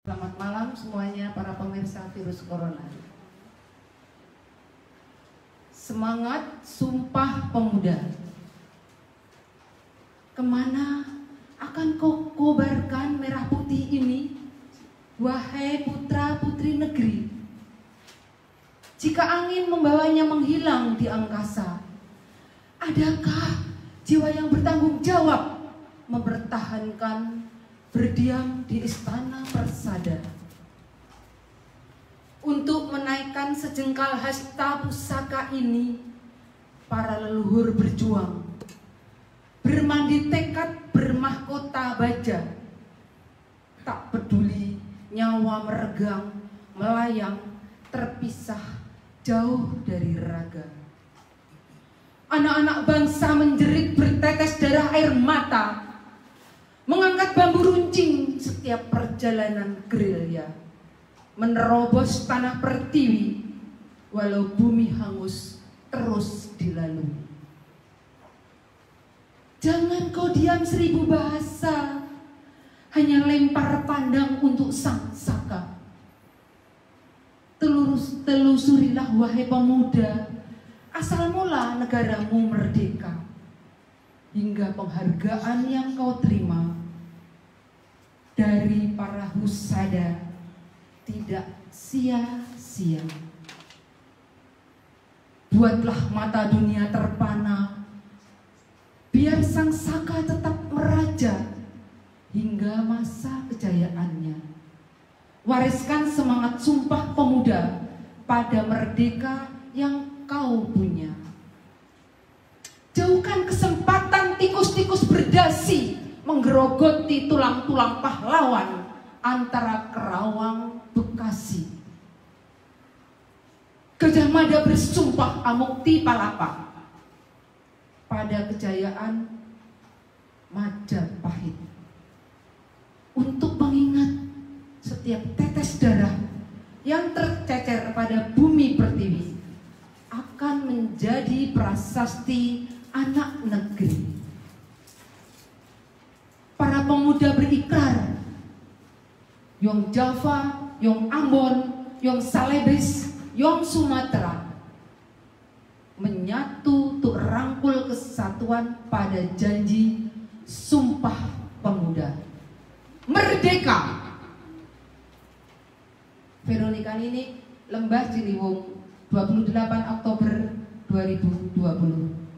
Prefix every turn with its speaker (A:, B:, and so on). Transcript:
A: Selamat malam semuanya para pemirsa virus corona. Semangat Sumpah Pemuda. Ke mana akan kau kobarkan merah putih ini? Wahai putra putri negeri. Jika angin membawanya menghilang di angkasa, adakah jiwa yang bertanggung jawab mempertahankan berdiam di istana persada untuk menaikkan sejengkal hasta pusaka ini para leluhur berjuang. Bermandi tekad bermahkota baja. Tak peduli nyawa meregang melayang terpisah jauh dari raga. Anak-anak bangsa menjerit bertetes darah air mata mengangkat bambu runcing setiap perjalanan gerilya, menerobos tanah pertiwi, walau bumi hangus terus dilalui. Jangan kau diam seribu bahasa, hanya lempar pandang untuk sang saka. Telurus, telusurilah wahai pemuda, asal mula negaramu merdeka. Hingga penghargaan yang kau terima dari para husada tidak sia-sia. Buatlah mata dunia terpana, biar sang saka tetap meraja hingga masa kejayaannya. Wariskan semangat sumpah pemuda pada merdeka yang kau punya. Jauhkan kesempatan tikus-tikus berdasi menggerogoti tulang-tulang pahlawan antara Kerawang, Bekasi. Gajah Mada bersumpah amukti palapa. Pada kejayaan Majapahit untuk mengingat setiap tetes darah yang tercecer pada bumi pertiwi akan menjadi prasasti anak negeri para pemuda berikrar. Yong Java, Yong Ambon, Yong Salebes, Yong Sumatera menyatu untuk rangkul kesatuan pada janji Sumpah Pemuda. Merdeka! Veronica ini Lembah Ciliwung 28 Oktober 2020